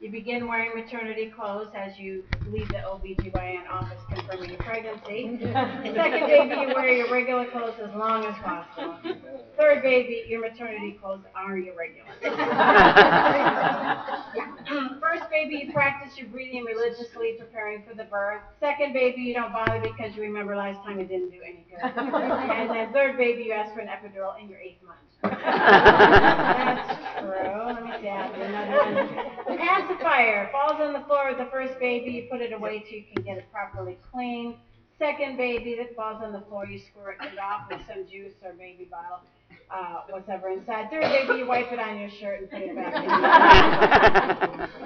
You begin wearing maternity clothes as you leave the OBGYN office confirming your pregnancy. Second baby, you wear your regular clothes as long as possible. Third baby, your maternity clothes are your regular. First baby, you practice your breathing religiously, preparing for the birth. Second baby, you don't bother because you remember last time it didn't do any good. And then third baby, you ask for an epidural in your eighth month. That's true. One. Pacifier falls on the floor with the first baby, you put it away so you can get it properly cleaned. Second baby that falls on the floor, you squirt it off with some juice or baby bottle, uh, whatever inside. Third baby, you wipe it on your shirt and put it back in.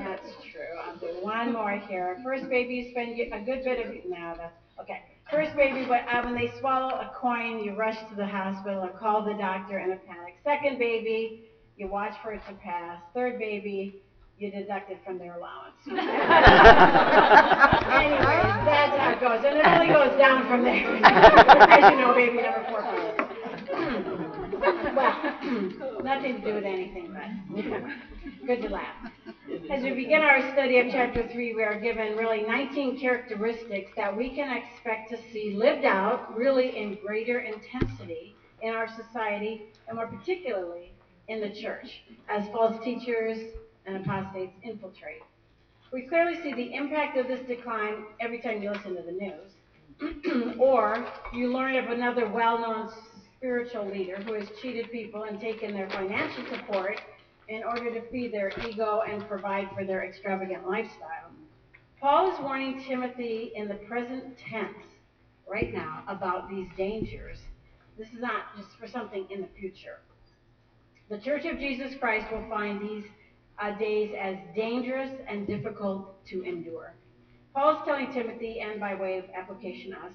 That's true. I'll do one more here. First baby, you spend a good bit of, no, that's, okay. First baby, uh, when they swallow a coin, you rush to the hospital or call the doctor in a panic. Second baby, you watch for it to pass. Third baby, you deduct it from their allowance. That's how it goes, and it only goes down from there. As you know, baby number four. Well, nothing to do with anything, but good to laugh. As we begin our study of chapter 3, we are given really 19 characteristics that we can expect to see lived out really in greater intensity in our society, and more particularly in the church, as false teachers and apostates infiltrate. We clearly see the impact of this decline every time you listen to the news, or you learn of another well known spiritual leader who has cheated people and taken their financial support in order to feed their ego and provide for their extravagant lifestyle. Paul is warning Timothy in the present tense right now about these dangers. This is not just for something in the future. The Church of Jesus Christ will find these uh, days as dangerous and difficult to endure. Paul is telling Timothy, and by way of application us,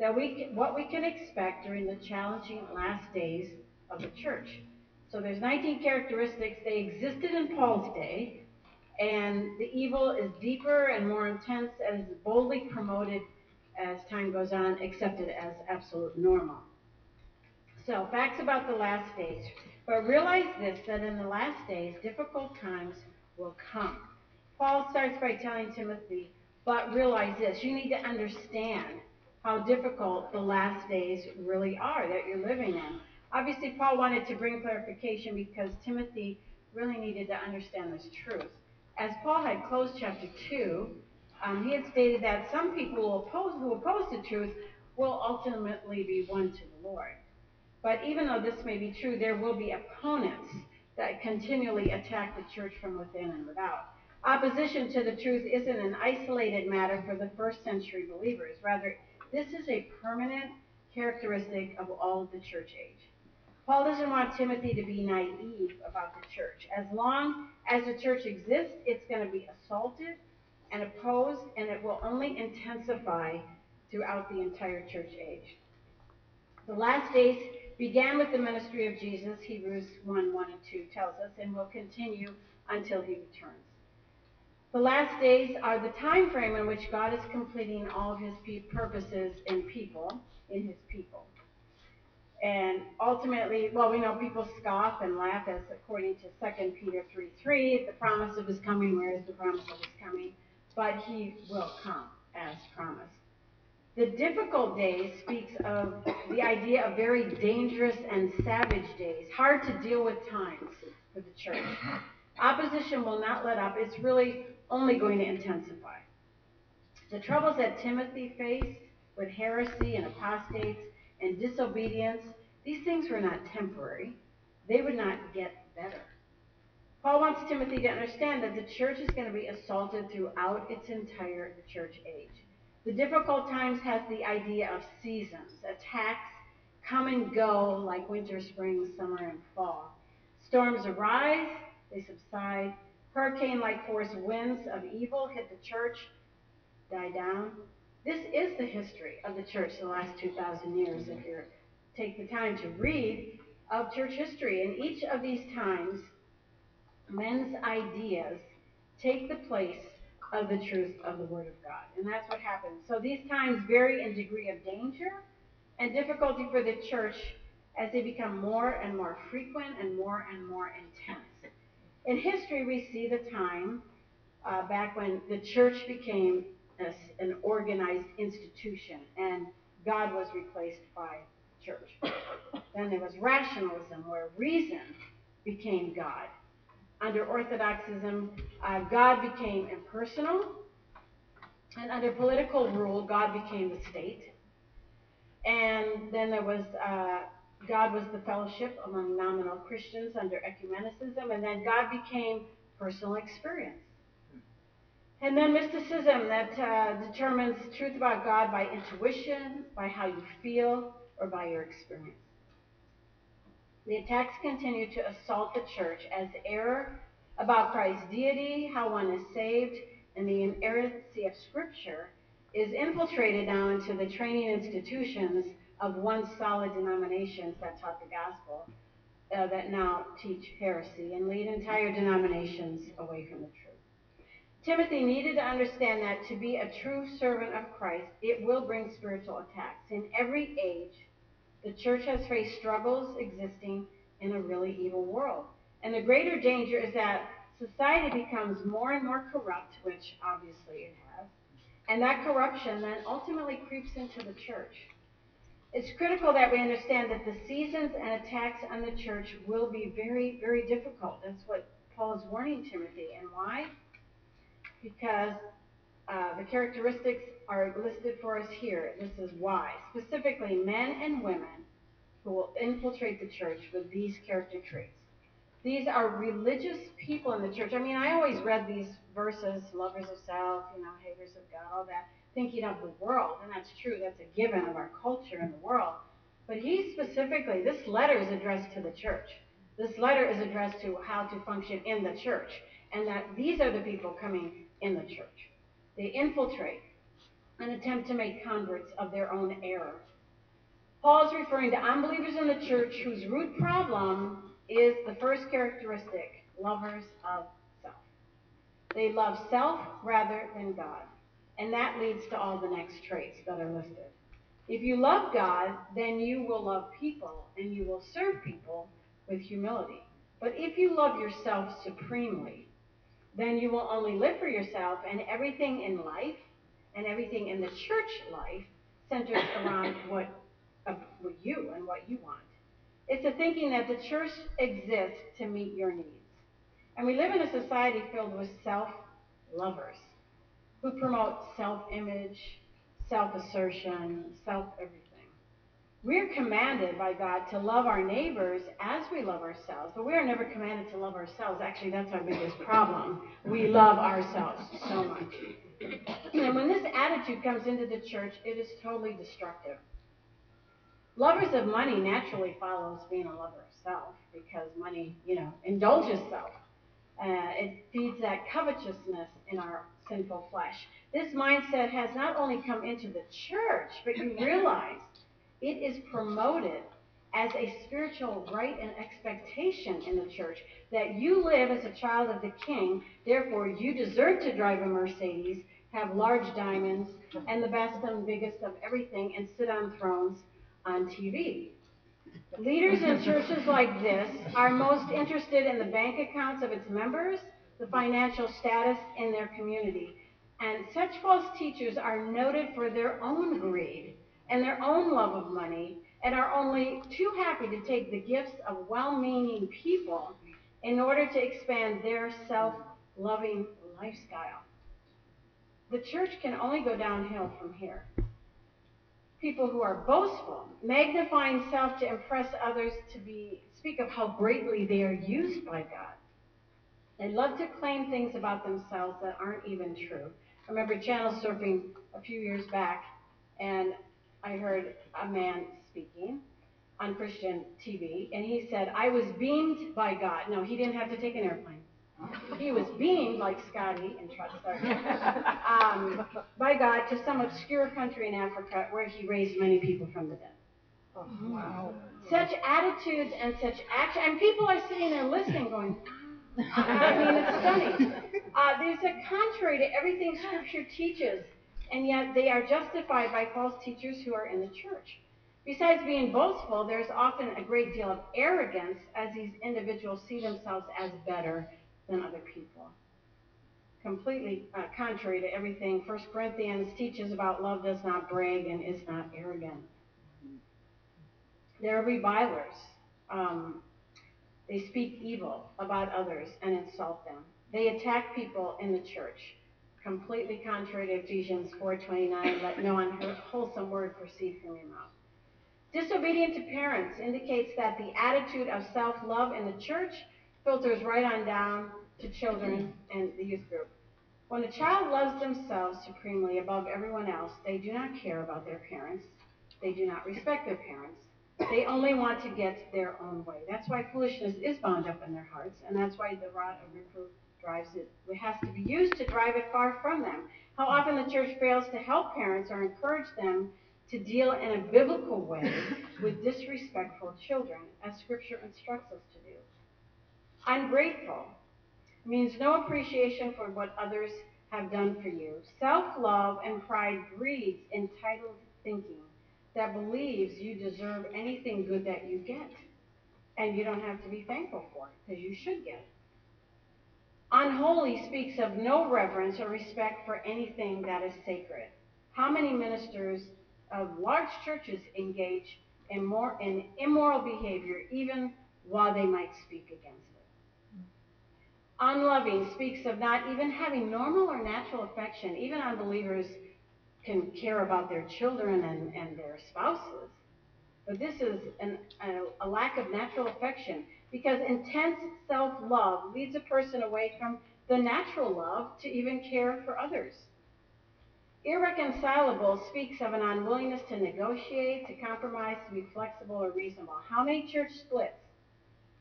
that we what we can expect during the challenging last days of the church. So there's 19 characteristics. They existed in Paul's day, and the evil is deeper and more intense and is boldly promoted as time goes on, accepted as absolute normal. So, facts about the last days. But realize this that in the last days, difficult times will come. Paul starts by telling Timothy, but realize this you need to understand how difficult the last days really are that you're living in. Obviously, Paul wanted to bring clarification because Timothy really needed to understand this truth. As Paul had closed chapter 2, um, he had stated that some people oppose, who oppose the truth will ultimately be won to the Lord. But even though this may be true, there will be opponents that continually attack the church from within and without. Opposition to the truth isn't an isolated matter for the first century believers. Rather, this is a permanent characteristic of all of the church age. Paul doesn't want Timothy to be naive about the church. As long as the church exists, it's going to be assaulted and opposed, and it will only intensify throughout the entire church age. The last days began with the ministry of Jesus, Hebrews 1 1 and 2 tells us, and will continue until he returns. The last days are the time frame in which God is completing all of his purposes in people, in his people. And ultimately, well, we know people scoff and laugh as according to 2 Peter 3 3, the promise of his coming, where is the promise of his coming? But he will come as promised. The difficult days speaks of the idea of very dangerous and savage days, hard to deal with times for the church. Opposition will not let up. It's really only going to intensify. The troubles that Timothy faced with heresy and apostates and disobedience, these things were not temporary. They would not get better. Paul wants Timothy to understand that the church is going to be assaulted throughout its entire church age. The difficult times has the idea of seasons. Attacks come and go like winter, spring, summer, and fall. Storms arise, they subside. Hurricane like force winds of evil hit the church, die down. This is the history of the church the last 2,000 years, if you take the time to read of church history. In each of these times, men's ideas take the place of the truth of the Word of God. And that's what happens. So these times vary in degree of danger and difficulty for the church as they become more and more frequent and more and more intense. In history, we see the time uh, back when the church became a, an organized institution and God was replaced by church. then there was rationalism, where reason became God. Under Orthodoxism, uh, God became impersonal, and under political rule, God became the state. And then there was uh, God was the fellowship among nominal Christians under ecumenicism, and then God became personal experience. And then mysticism that uh, determines truth about God by intuition, by how you feel, or by your experience. The attacks continue to assault the church as error about Christ's deity, how one is saved, and the inerrancy of Scripture is infiltrated now into the training institutions of once solid denominations that taught the gospel uh, that now teach heresy and lead entire denominations away from the truth. Timothy needed to understand that to be a true servant of Christ, it will bring spiritual attacks. In every age, the church has faced struggles existing in a really evil world. And the greater danger is that society becomes more and more corrupt, which obviously it has, and that corruption then ultimately creeps into the church. It's critical that we understand that the seasons and attacks on the church will be very, very difficult. That's what Paul is warning Timothy. And why? Because uh, the characteristics are listed for us here. This is why. Specifically, men and women who will infiltrate the church with these character traits. These are religious people in the church. I mean, I always read these verses, lovers of self, you know, haters of God, all that thinking of the world, and that's true, that's a given of our culture in the world. But he specifically, this letter is addressed to the church. This letter is addressed to how to function in the church, and that these are the people coming in the church. They infiltrate and attempt to make converts of their own error. Paul is referring to unbelievers in the church whose root problem is the first characteristic lovers of self. They love self rather than God. And that leads to all the next traits that are listed. If you love God, then you will love people and you will serve people with humility. But if you love yourself supremely, then you will only live for yourself, and everything in life and everything in the church life centers around what, uh, what you and what you want. It's a thinking that the church exists to meet your needs. And we live in a society filled with self lovers who promote self-image, self-assertion, self-everything. We're commanded by God to love our neighbors as we love ourselves, but we are never commanded to love ourselves. Actually, that's our biggest problem. We love ourselves so much. And when this attitude comes into the church, it is totally destructive. Lovers of money naturally follows being a lover of self because money, you know, indulges self. Uh, it feeds that covetousness in our sinful flesh. This mindset has not only come into the church, but you realize it is promoted as a spiritual right and expectation in the church that you live as a child of the king, therefore you deserve to drive a Mercedes, have large diamonds, and the best and biggest of everything, and sit on thrones on TV. Leaders in churches like this are most interested in the bank accounts of its members, the financial status in their community. And such false teachers are noted for their own greed and their own love of money and are only too happy to take the gifts of well meaning people in order to expand their self loving lifestyle. The church can only go downhill from here people who are boastful, magnifying self to impress others to be speak of how greatly they are used by God. They love to claim things about themselves that aren't even true. I remember channel surfing a few years back, and I heard a man speaking on Christian TV, and he said, I was beamed by God. No, he didn't have to take an airplane. He was beamed, like Scotty in Trek um, by God to some obscure country in Africa where he raised many people from the dead. Oh, wow. Such attitudes and such action, and people are sitting there listening, going, I mean, it's stunning. Uh, there's a contrary to everything Scripture teaches, and yet they are justified by false teachers who are in the church. Besides being boastful, there's often a great deal of arrogance as these individuals see themselves as better than other people. completely uh, contrary to everything 1 Corinthians teaches about love does not brag and is not arrogant. They're revilers. Um, they speak evil about others and insult them. They attack people in the church. Completely contrary to Ephesians 4:29, let no unwholesome word proceed from your mouth. Disobedient to parents indicates that the attitude of self-love in the church filters right on down to children and the youth group. When a child loves themselves supremely above everyone else, they do not care about their parents. They do not respect their parents. They only want to get their own way. That's why foolishness is bound up in their hearts, and that's why the rod of reproof drives it. It has to be used to drive it far from them. How often the church fails to help parents or encourage them to deal in a biblical way with disrespectful children, as Scripture instructs us to do. Ungrateful means no appreciation for what others have done for you. Self love and pride breeds entitled thinking that believes you deserve anything good that you get. And you don't have to be thankful for it, because you should get it. Unholy speaks of no reverence or respect for anything that is sacred. How many ministers of large churches engage in, more, in immoral behavior even while they might speak against it? Unloving speaks of not even having normal or natural affection. Even unbelievers can care about their children and, and their spouses. But this is an, a, a lack of natural affection because intense self love leads a person away from the natural love to even care for others. Irreconcilable speaks of an unwillingness to negotiate, to compromise, to be flexible or reasonable. How many church splits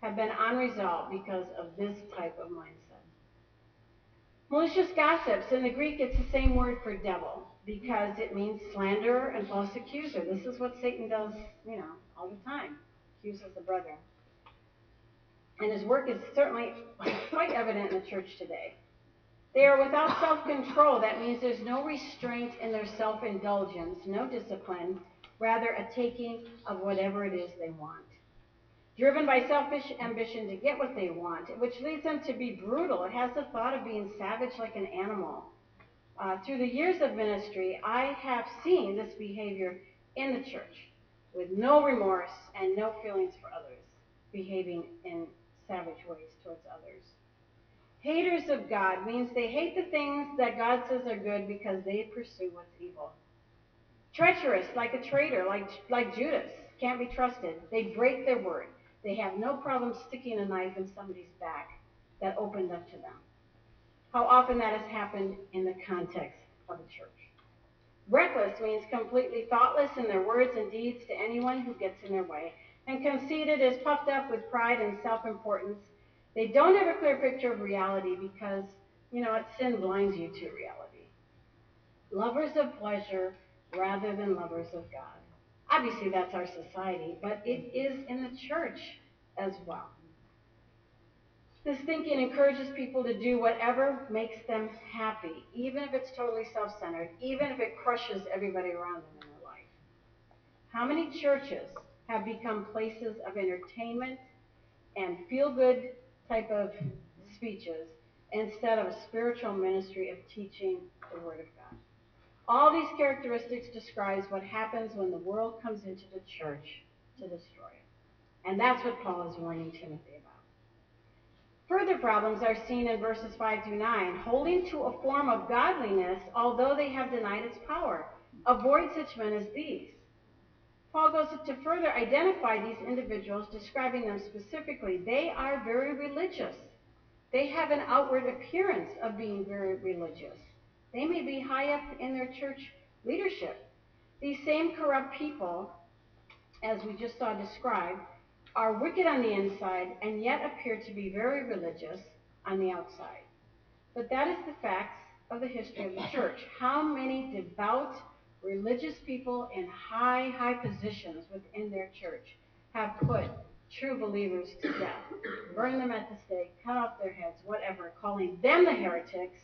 have been unresolved because of this type of mindset? Malicious gossips, in the Greek, it's the same word for devil because it means slanderer and false accuser. This is what Satan does, you know, all the time. Accuses the brother. And his work is certainly quite evident in the church today. They are without self control. That means there's no restraint in their self indulgence, no discipline, rather, a taking of whatever it is they want. Driven by selfish ambition to get what they want, which leads them to be brutal. It has the thought of being savage like an animal uh, through the years of ministry, I have seen this behavior in the church with no remorse and no feelings for others, behaving in savage ways towards others. Haters of God means they hate the things that God says are good because they pursue what's evil. Treacherous, like a traitor, like, like Judas, can't be trusted. They break their word. They have no problem sticking a knife in somebody's back that opened up to them how often that has happened in the context of the church. Reckless means completely thoughtless in their words and deeds to anyone who gets in their way. And conceited is puffed up with pride and self importance. They don't have a clear picture of reality because, you know, sin blinds you to reality. Lovers of pleasure rather than lovers of God. Obviously, that's our society, but it is in the church as well. This thinking encourages people to do whatever makes them happy, even if it's totally self centered, even if it crushes everybody around them in their life. How many churches have become places of entertainment and feel good type of speeches instead of a spiritual ministry of teaching the Word of God? All these characteristics describes what happens when the world comes into the church to destroy it. And that's what Paul is warning Timothy about. Further problems are seen in verses 5 through 9. Holding to a form of godliness, although they have denied its power. Avoid such men as these. Paul goes to further identify these individuals, describing them specifically. They are very religious. They have an outward appearance of being very religious. They may be high up in their church leadership. These same corrupt people, as we just saw described, are wicked on the inside and yet appear to be very religious on the outside. But that is the facts of the history of the church. How many devout religious people in high, high positions within their church have put true believers to death, burned them at the stake, cut off their heads, whatever, calling them the heretics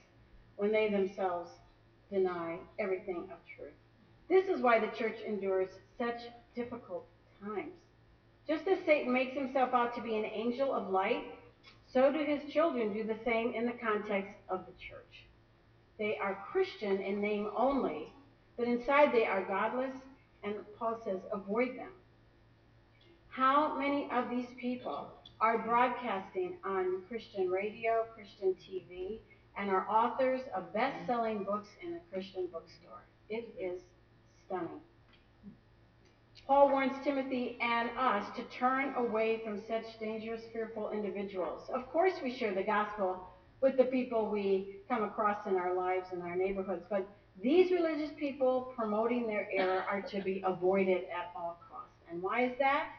when they themselves deny everything of truth. This is why the church endures such difficult times. Just as Satan makes himself out to be an angel of light, so do his children do the same in the context of the church. They are Christian in name only, but inside they are godless, and Paul says, avoid them. How many of these people are broadcasting on Christian radio, Christian TV, and are authors of best selling books in a Christian bookstore? It is stunning. Paul warns Timothy and us to turn away from such dangerous, fearful individuals. Of course, we share the gospel with the people we come across in our lives and our neighborhoods, but these religious people promoting their error are to be avoided at all costs. And why is that?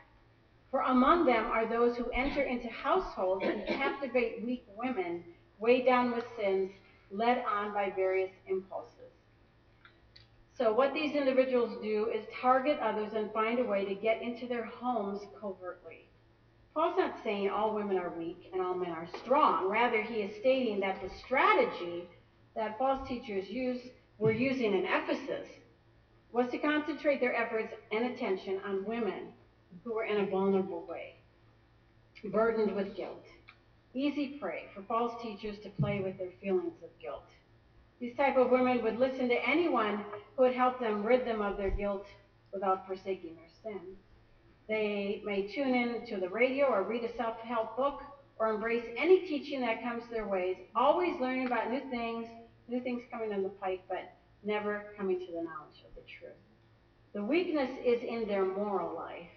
For among them are those who enter into households and captivate weak women weighed down with sins, led on by various impulses. So, what these individuals do is target others and find a way to get into their homes covertly. Paul's not saying all women are weak and all men are strong. Rather, he is stating that the strategy that false teachers use, were using in Ephesus was to concentrate their efforts and attention on women who were in a vulnerable way, burdened with guilt. Easy prey for false teachers to play with their feelings of guilt. These type of women would listen to anyone who would help them rid them of their guilt without forsaking their sin. They may tune in to the radio or read a self-help book or embrace any teaching that comes their ways, always learning about new things, new things coming on the pike, but never coming to the knowledge of the truth. The weakness is in their moral life,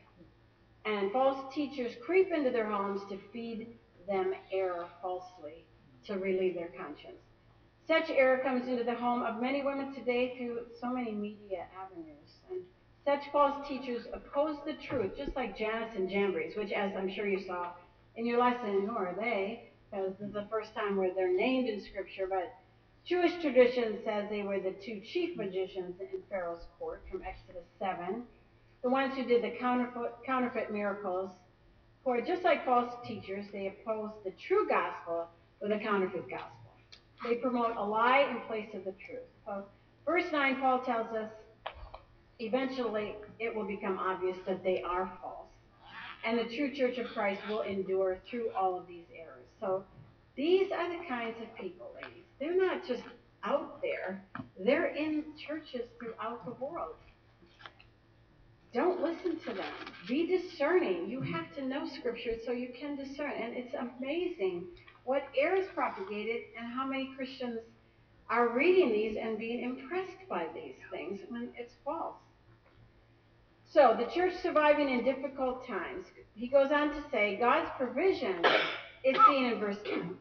and false teachers creep into their homes to feed them error falsely to relieve their conscience. Such error comes into the home of many women today through so many media avenues. And such false teachers oppose the truth, just like Jannes and Jambres, which, as I'm sure you saw in your lesson, who are they? Because this is the first time where they're named in Scripture, but Jewish tradition says they were the two chief magicians in Pharaoh's court from Exodus 7, the ones who did the counterfeit, counterfeit miracles. For just like false teachers, they oppose the true gospel with a counterfeit gospel. They promote a lie in place of the truth. Verse 9, Paul tells us eventually it will become obvious that they are false. And the true church of Christ will endure through all of these errors. So these are the kinds of people, ladies. They're not just out there, they're in churches throughout the world. Don't listen to them. Be discerning. You have to know Scripture so you can discern. And it's amazing what error is propagated and how many Christians are reading these and being impressed by these things when it's false. So, the church surviving in difficult times. He goes on to say, God's provision is seen in verse 10.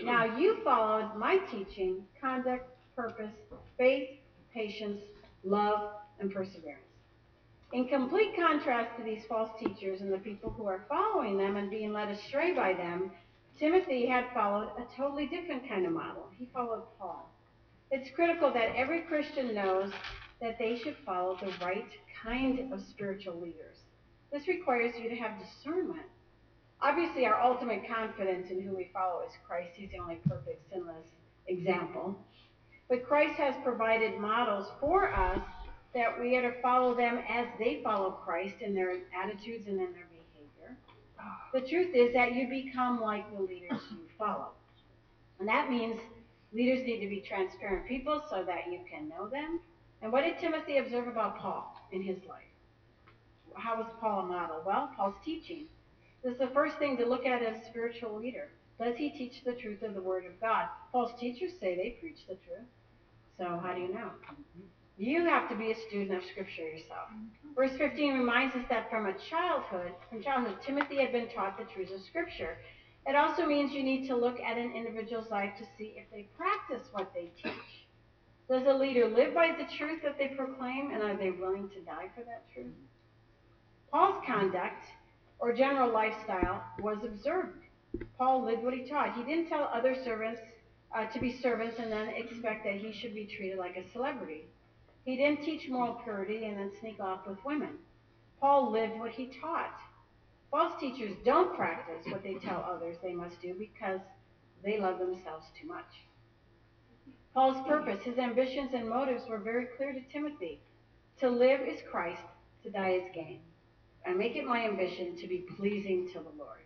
Now you followed my teaching, conduct, purpose, faith, patience, love, and perseverance. In complete contrast to these false teachers and the people who are following them and being led astray by them, Timothy had followed a totally different kind of model. He followed Paul. It's critical that every Christian knows that they should follow the right kind of spiritual leaders. This requires you to have discernment. Obviously, our ultimate confidence in who we follow is Christ. He's the only perfect, sinless example. But Christ has provided models for us that we are to follow them as they follow Christ in their attitudes and in their behavior. the truth is that you become like the leaders you follow. And that means leaders need to be transparent people so that you can know them. And what did Timothy observe about Paul in his life? How was Paul a model? Well, Paul's teaching. This is the first thing to look at as a spiritual leader. Does he teach the truth of the Word of God? False teachers say they preach the truth. So how do you know? You have to be a student of Scripture yourself. Verse 15 reminds us that from a childhood, from childhood, Timothy had been taught the truths of Scripture. It also means you need to look at an individual's life to see if they practice what they teach. Does a leader live by the truth that they proclaim, and are they willing to die for that truth? Paul's conduct, or general lifestyle, was observed. Paul lived what he taught. He didn't tell other servants uh, to be servants and then expect that he should be treated like a celebrity. He didn't teach moral purity and then sneak off with women. Paul lived what he taught. False teachers don't practice what they tell others they must do because they love themselves too much. Paul's purpose, his ambitions and motives were very clear to Timothy. To live is Christ, to die is gain. I make it my ambition to be pleasing to the Lord.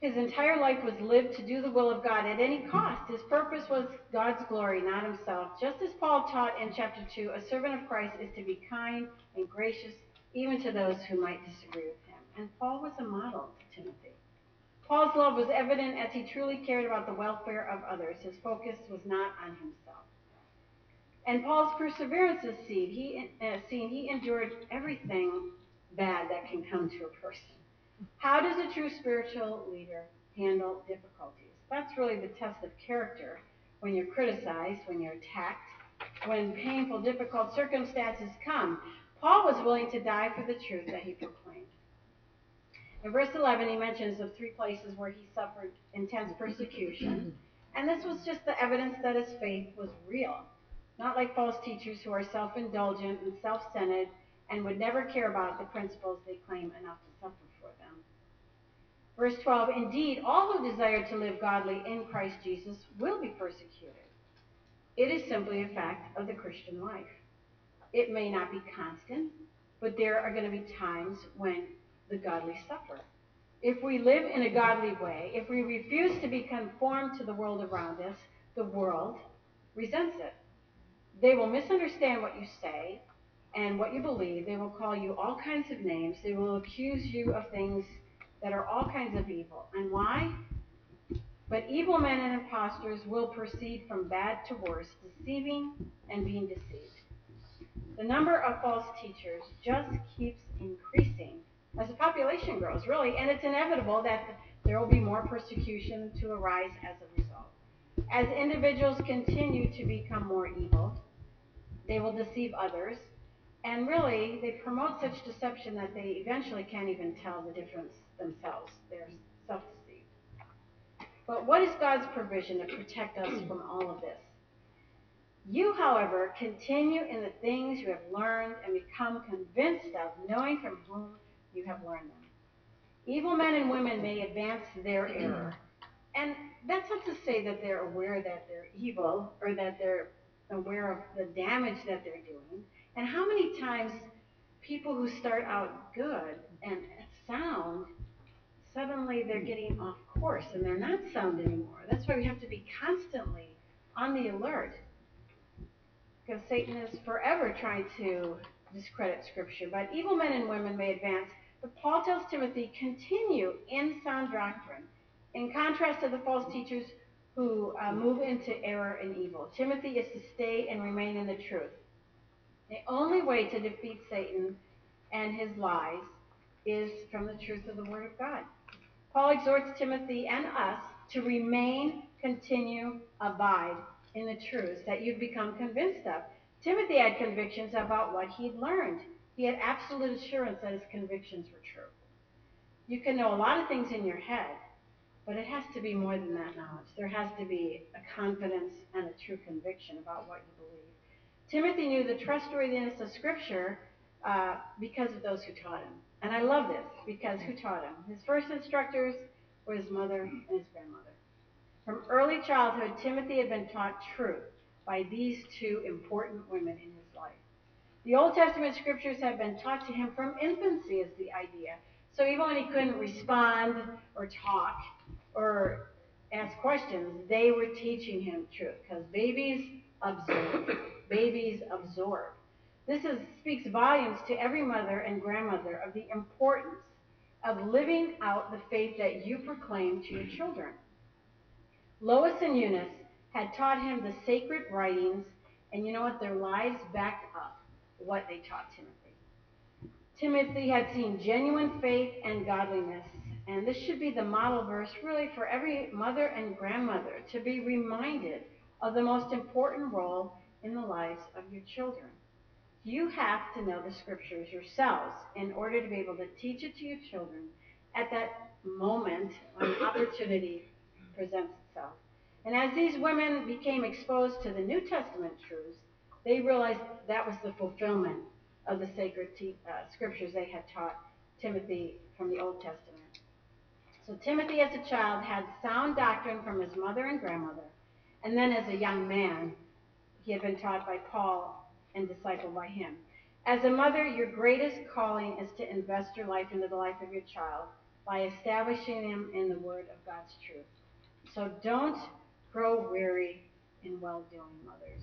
His entire life was lived to do the will of God at any cost. His purpose was God's glory, not himself. Just as Paul taught in chapter 2, a servant of Christ is to be kind and gracious even to those who might disagree with him. And Paul was a model to Timothy. Paul's love was evident as he truly cared about the welfare of others. His focus was not on himself. And Paul's perseverance is seen. He, uh, seen. he endured everything bad that can come to a person. How does a true spiritual leader handle difficulties? That's really the test of character when you're criticized, when you're attacked, when painful, difficult circumstances come. Paul was willing to die for the truth that he proclaimed. In verse 11, he mentions of three places where he suffered intense persecution. And this was just the evidence that his faith was real. Not like false teachers who are self indulgent and self centered and would never care about the principles they claim enough to suffer for them. Verse 12 Indeed, all who desire to live godly in Christ Jesus will be persecuted. It is simply a fact of the Christian life. It may not be constant, but there are going to be times when the godly suffer. If we live in a godly way, if we refuse to be conformed to the world around us, the world resents it. They will misunderstand what you say and what you believe. They will call you all kinds of names. They will accuse you of things that are all kinds of evil. And why? But evil men and impostors will proceed from bad to worse, deceiving and being deceived. The number of false teachers just keeps increasing as the population grows, really, and it's inevitable that there will be more persecution to arise as a result. As individuals continue to become more evil, they will deceive others, and really, they promote such deception that they eventually can't even tell the difference themselves. They're self deceived. But what is God's provision to protect us from all of this? You, however, continue in the things you have learned and become convinced of, knowing from whom you have learned them. Evil men and women may advance their error. And that's not to say that they're aware that they're evil or that they're aware of the damage that they're doing. And how many times people who start out good and sound suddenly they're getting off course and they're not sound anymore. That's why we have to be constantly on the alert. Because Satan is forever trying to discredit Scripture. But evil men and women may advance. But Paul tells Timothy, continue in sound doctrine. In contrast to the false teachers who uh, move into error and evil, Timothy is to stay and remain in the truth. The only way to defeat Satan and his lies is from the truth of the Word of God. Paul exhorts Timothy and us to remain, continue, abide in the truths that you've become convinced of. Timothy had convictions about what he'd learned. He had absolute assurance that his convictions were true. You can know a lot of things in your head, but it has to be more than that knowledge. There has to be a confidence and a true conviction about what you believe. Timothy knew the trustworthiness of Scripture uh, because of those who taught him. And I love this because who taught him? His first instructors were his mother and his grandmother. From early childhood, Timothy had been taught truth by these two important women in his life. The Old Testament scriptures had been taught to him from infancy, is the idea. So even when he couldn't respond or talk or ask questions, they were teaching him truth because babies observe. Babies absorb. This is, speaks volumes to every mother and grandmother of the importance of living out the faith that you proclaim to your children. Lois and Eunice had taught him the sacred writings, and you know what? Their lives backed up what they taught Timothy. Timothy had seen genuine faith and godliness, and this should be the model verse really for every mother and grandmother to be reminded of the most important role in the lives of your children. You have to know the scriptures yourselves in order to be able to teach it to your children at that moment when opportunity presents itself. And as these women became exposed to the New Testament truths, they realized that was the fulfillment of the sacred te- uh, scriptures they had taught Timothy from the Old Testament. So Timothy, as a child, had sound doctrine from his mother and grandmother, and then as a young man, he had been taught by Paul and discipled by him. As a mother, your greatest calling is to invest your life into the life of your child by establishing them in the Word of God's truth. So don't grow weary in well doing, mothers.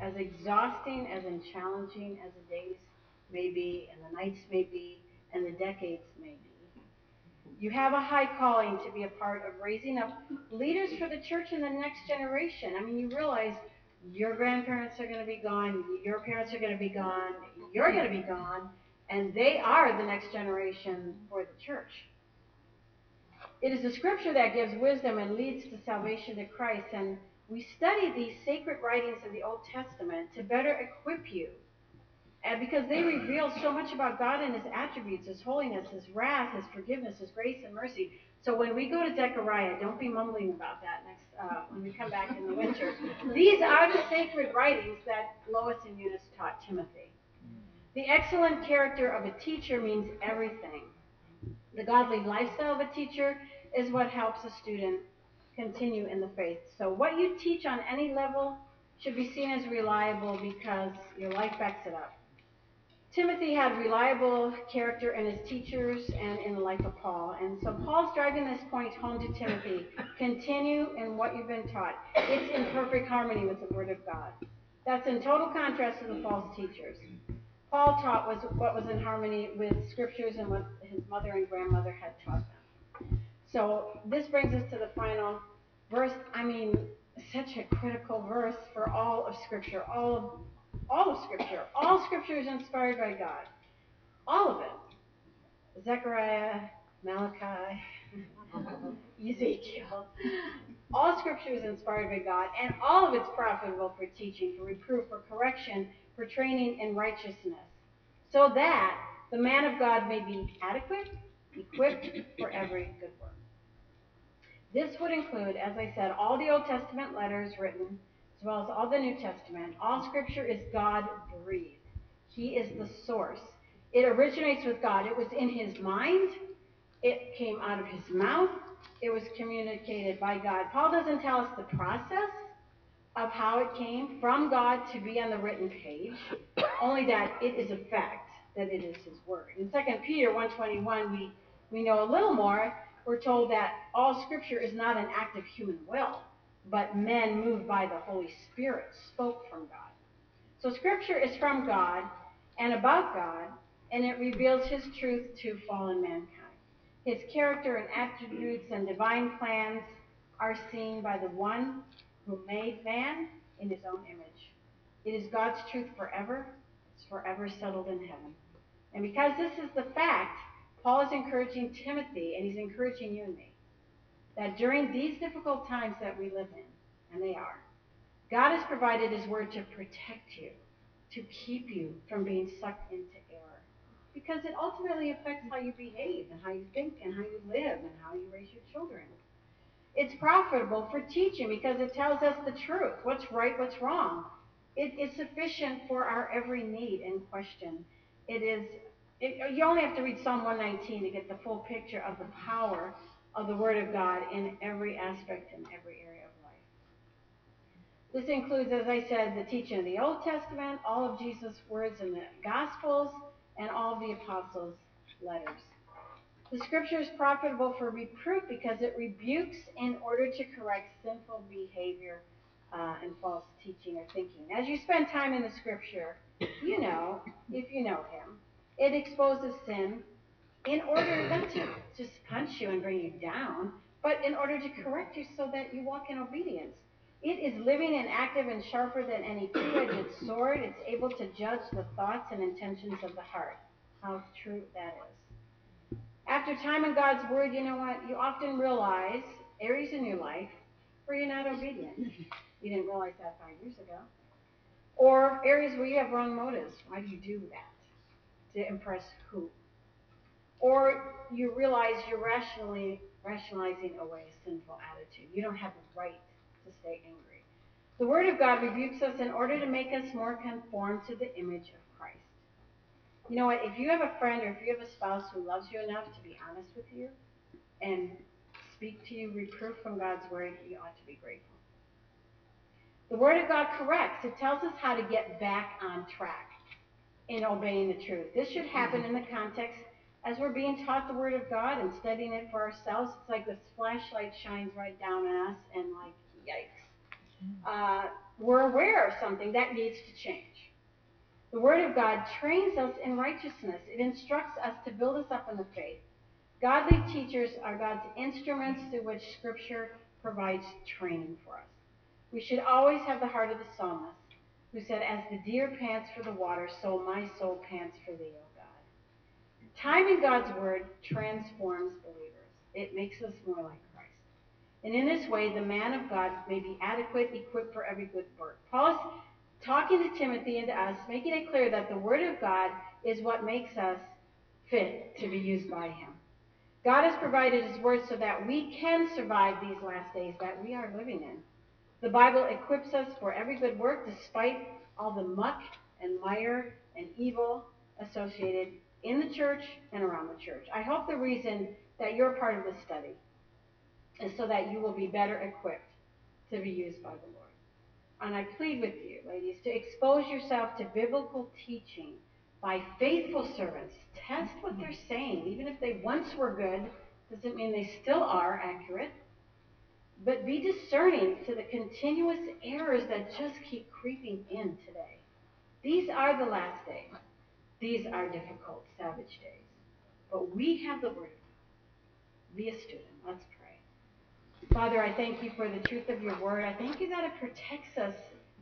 As exhausting as and challenging as the days may be, and the nights may be, and the decades may be. You have a high calling to be a part of raising up leaders for the church in the next generation. I mean, you realize your grandparents are going to be gone, your parents are going to be gone, you're going to be gone, and they are the next generation for the church. It is the scripture that gives wisdom and leads to salvation to Christ, and we study these sacred writings of the Old Testament to better equip you. And because they reveal so much about God and His attributes, His holiness, His wrath, His forgiveness, His grace and mercy. So when we go to Zechariah, don't be mumbling about that next uh, when we come back in the winter. These are the sacred writings that Lois and Eunice taught Timothy. The excellent character of a teacher means everything. The godly lifestyle of a teacher is what helps a student continue in the faith. So what you teach on any level should be seen as reliable because your life backs it up. Timothy had reliable character in his teachers and in the life of Paul. And so Paul's driving this point home to Timothy. Continue in what you've been taught. It's in perfect harmony with the Word of God. That's in total contrast to the false teachers. Paul taught was what was in harmony with scriptures and what his mother and grandmother had taught them. So this brings us to the final verse. I mean, such a critical verse for all of Scripture, all of all of Scripture. All Scripture is inspired by God. All of it. Zechariah, Malachi, Ezekiel. All Scripture is inspired by God, and all of it's profitable for teaching, for reproof, for correction, for training in righteousness, so that the man of God may be adequate, equipped for every good work. This would include, as I said, all the Old Testament letters written as well as all the New Testament. All Scripture is God breathed. He is the source. It originates with God. It was in His mind. It came out of His mouth. It was communicated by God. Paul doesn't tell us the process of how it came from God to be on the written page, only that it is a fact that it is His word. In 2 Peter 1.21, we, we know a little more. We're told that all Scripture is not an act of human will but men moved by the Holy Spirit spoke from God. So Scripture is from God and about God, and it reveals His truth to fallen mankind. His character and attributes and divine plans are seen by the one who made man in his own image. It is God's truth forever. It's forever settled in heaven. And because this is the fact, Paul is encouraging Timothy, and he's encouraging you and me that during these difficult times that we live in, and they are, God has provided His Word to protect you, to keep you from being sucked into error. Because it ultimately affects how you behave, and how you think, and how you live, and how you raise your children. It's profitable for teaching because it tells us the truth what's right, what's wrong. It is sufficient for our every need and question. It is. It, you only have to read Psalm 119 to get the full picture of the power of the Word of God in every aspect and every area of life. This includes, as I said, the teaching of the Old Testament, all of Jesus' words in the Gospels, and all of the Apostles' letters. The Scripture is profitable for reproof because it rebukes in order to correct sinful behavior uh, and false teaching or thinking. As you spend time in the Scripture, you know, if you know Him, it exposes sin in order not to just punch you and bring you down, but in order to correct you so that you walk in obedience. It is living and active and sharper than any two-edged sword. It's able to judge the thoughts and intentions of the heart. How true that is. After time in God's Word, you know what? You often realize areas in your life where you're not obedient. You didn't realize that five years ago. Or areas where you have wrong motives. Why do you do that? To impress who? Or you realize you're rationally rationalizing away a sinful attitude. You don't have the right to stay angry. The Word of God rebukes us in order to make us more conformed to the image of Christ. You know what? If you have a friend or if you have a spouse who loves you enough to be honest with you and speak to you reproof from God's Word, you ought to be grateful. The Word of God corrects. It tells us how to get back on track in obeying the truth. This should happen in the context as we're being taught the Word of God and studying it for ourselves, it's like this flashlight shines right down on us and like, yikes. Uh, we're aware of something that needs to change. The Word of God trains us in righteousness. It instructs us to build us up in the faith. Godly teachers are God's instruments through which Scripture provides training for us. We should always have the heart of the psalmist, who said, As the deer pants for the water, so my soul pants for thee. Time in God's Word transforms believers. It makes us more like Christ. And in this way, the man of God may be adequate, equipped for every good work. Paul's talking to Timothy and to us, making it clear that the Word of God is what makes us fit to be used by Him. God has provided His Word so that we can survive these last days that we are living in. The Bible equips us for every good work despite all the muck and mire and evil associated in the church and around the church. I hope the reason that you're part of this study is so that you will be better equipped to be used by the Lord. And I plead with you, ladies, to expose yourself to biblical teaching by faithful servants. Test what they're saying. Even if they once were good, doesn't mean they still are accurate. But be discerning to the continuous errors that just keep creeping in today. These are the last days. These are difficult, savage days. But we have the Word. Be a student. Let's pray. Father, I thank you for the truth of your Word. I thank you that it protects us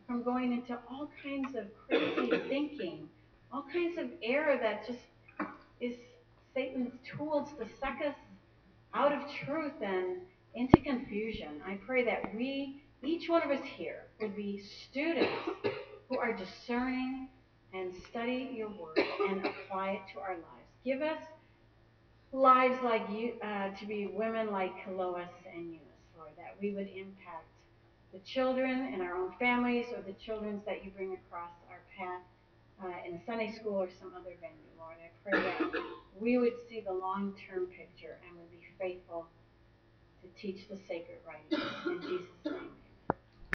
from going into all kinds of crazy thinking, all kinds of error that just is Satan's tools to suck us out of truth and into confusion. I pray that we, each one of us here, would be students who are discerning and study your word and apply it to our lives. Give us lives like you, uh, to be women like Lois and Eunice, Lord, that we would impact the children in our own families or the children that you bring across our path uh, in Sunday school or some other venue, Lord. I pray that we would see the long-term picture and would be faithful to teach the sacred writings. In Jesus' name.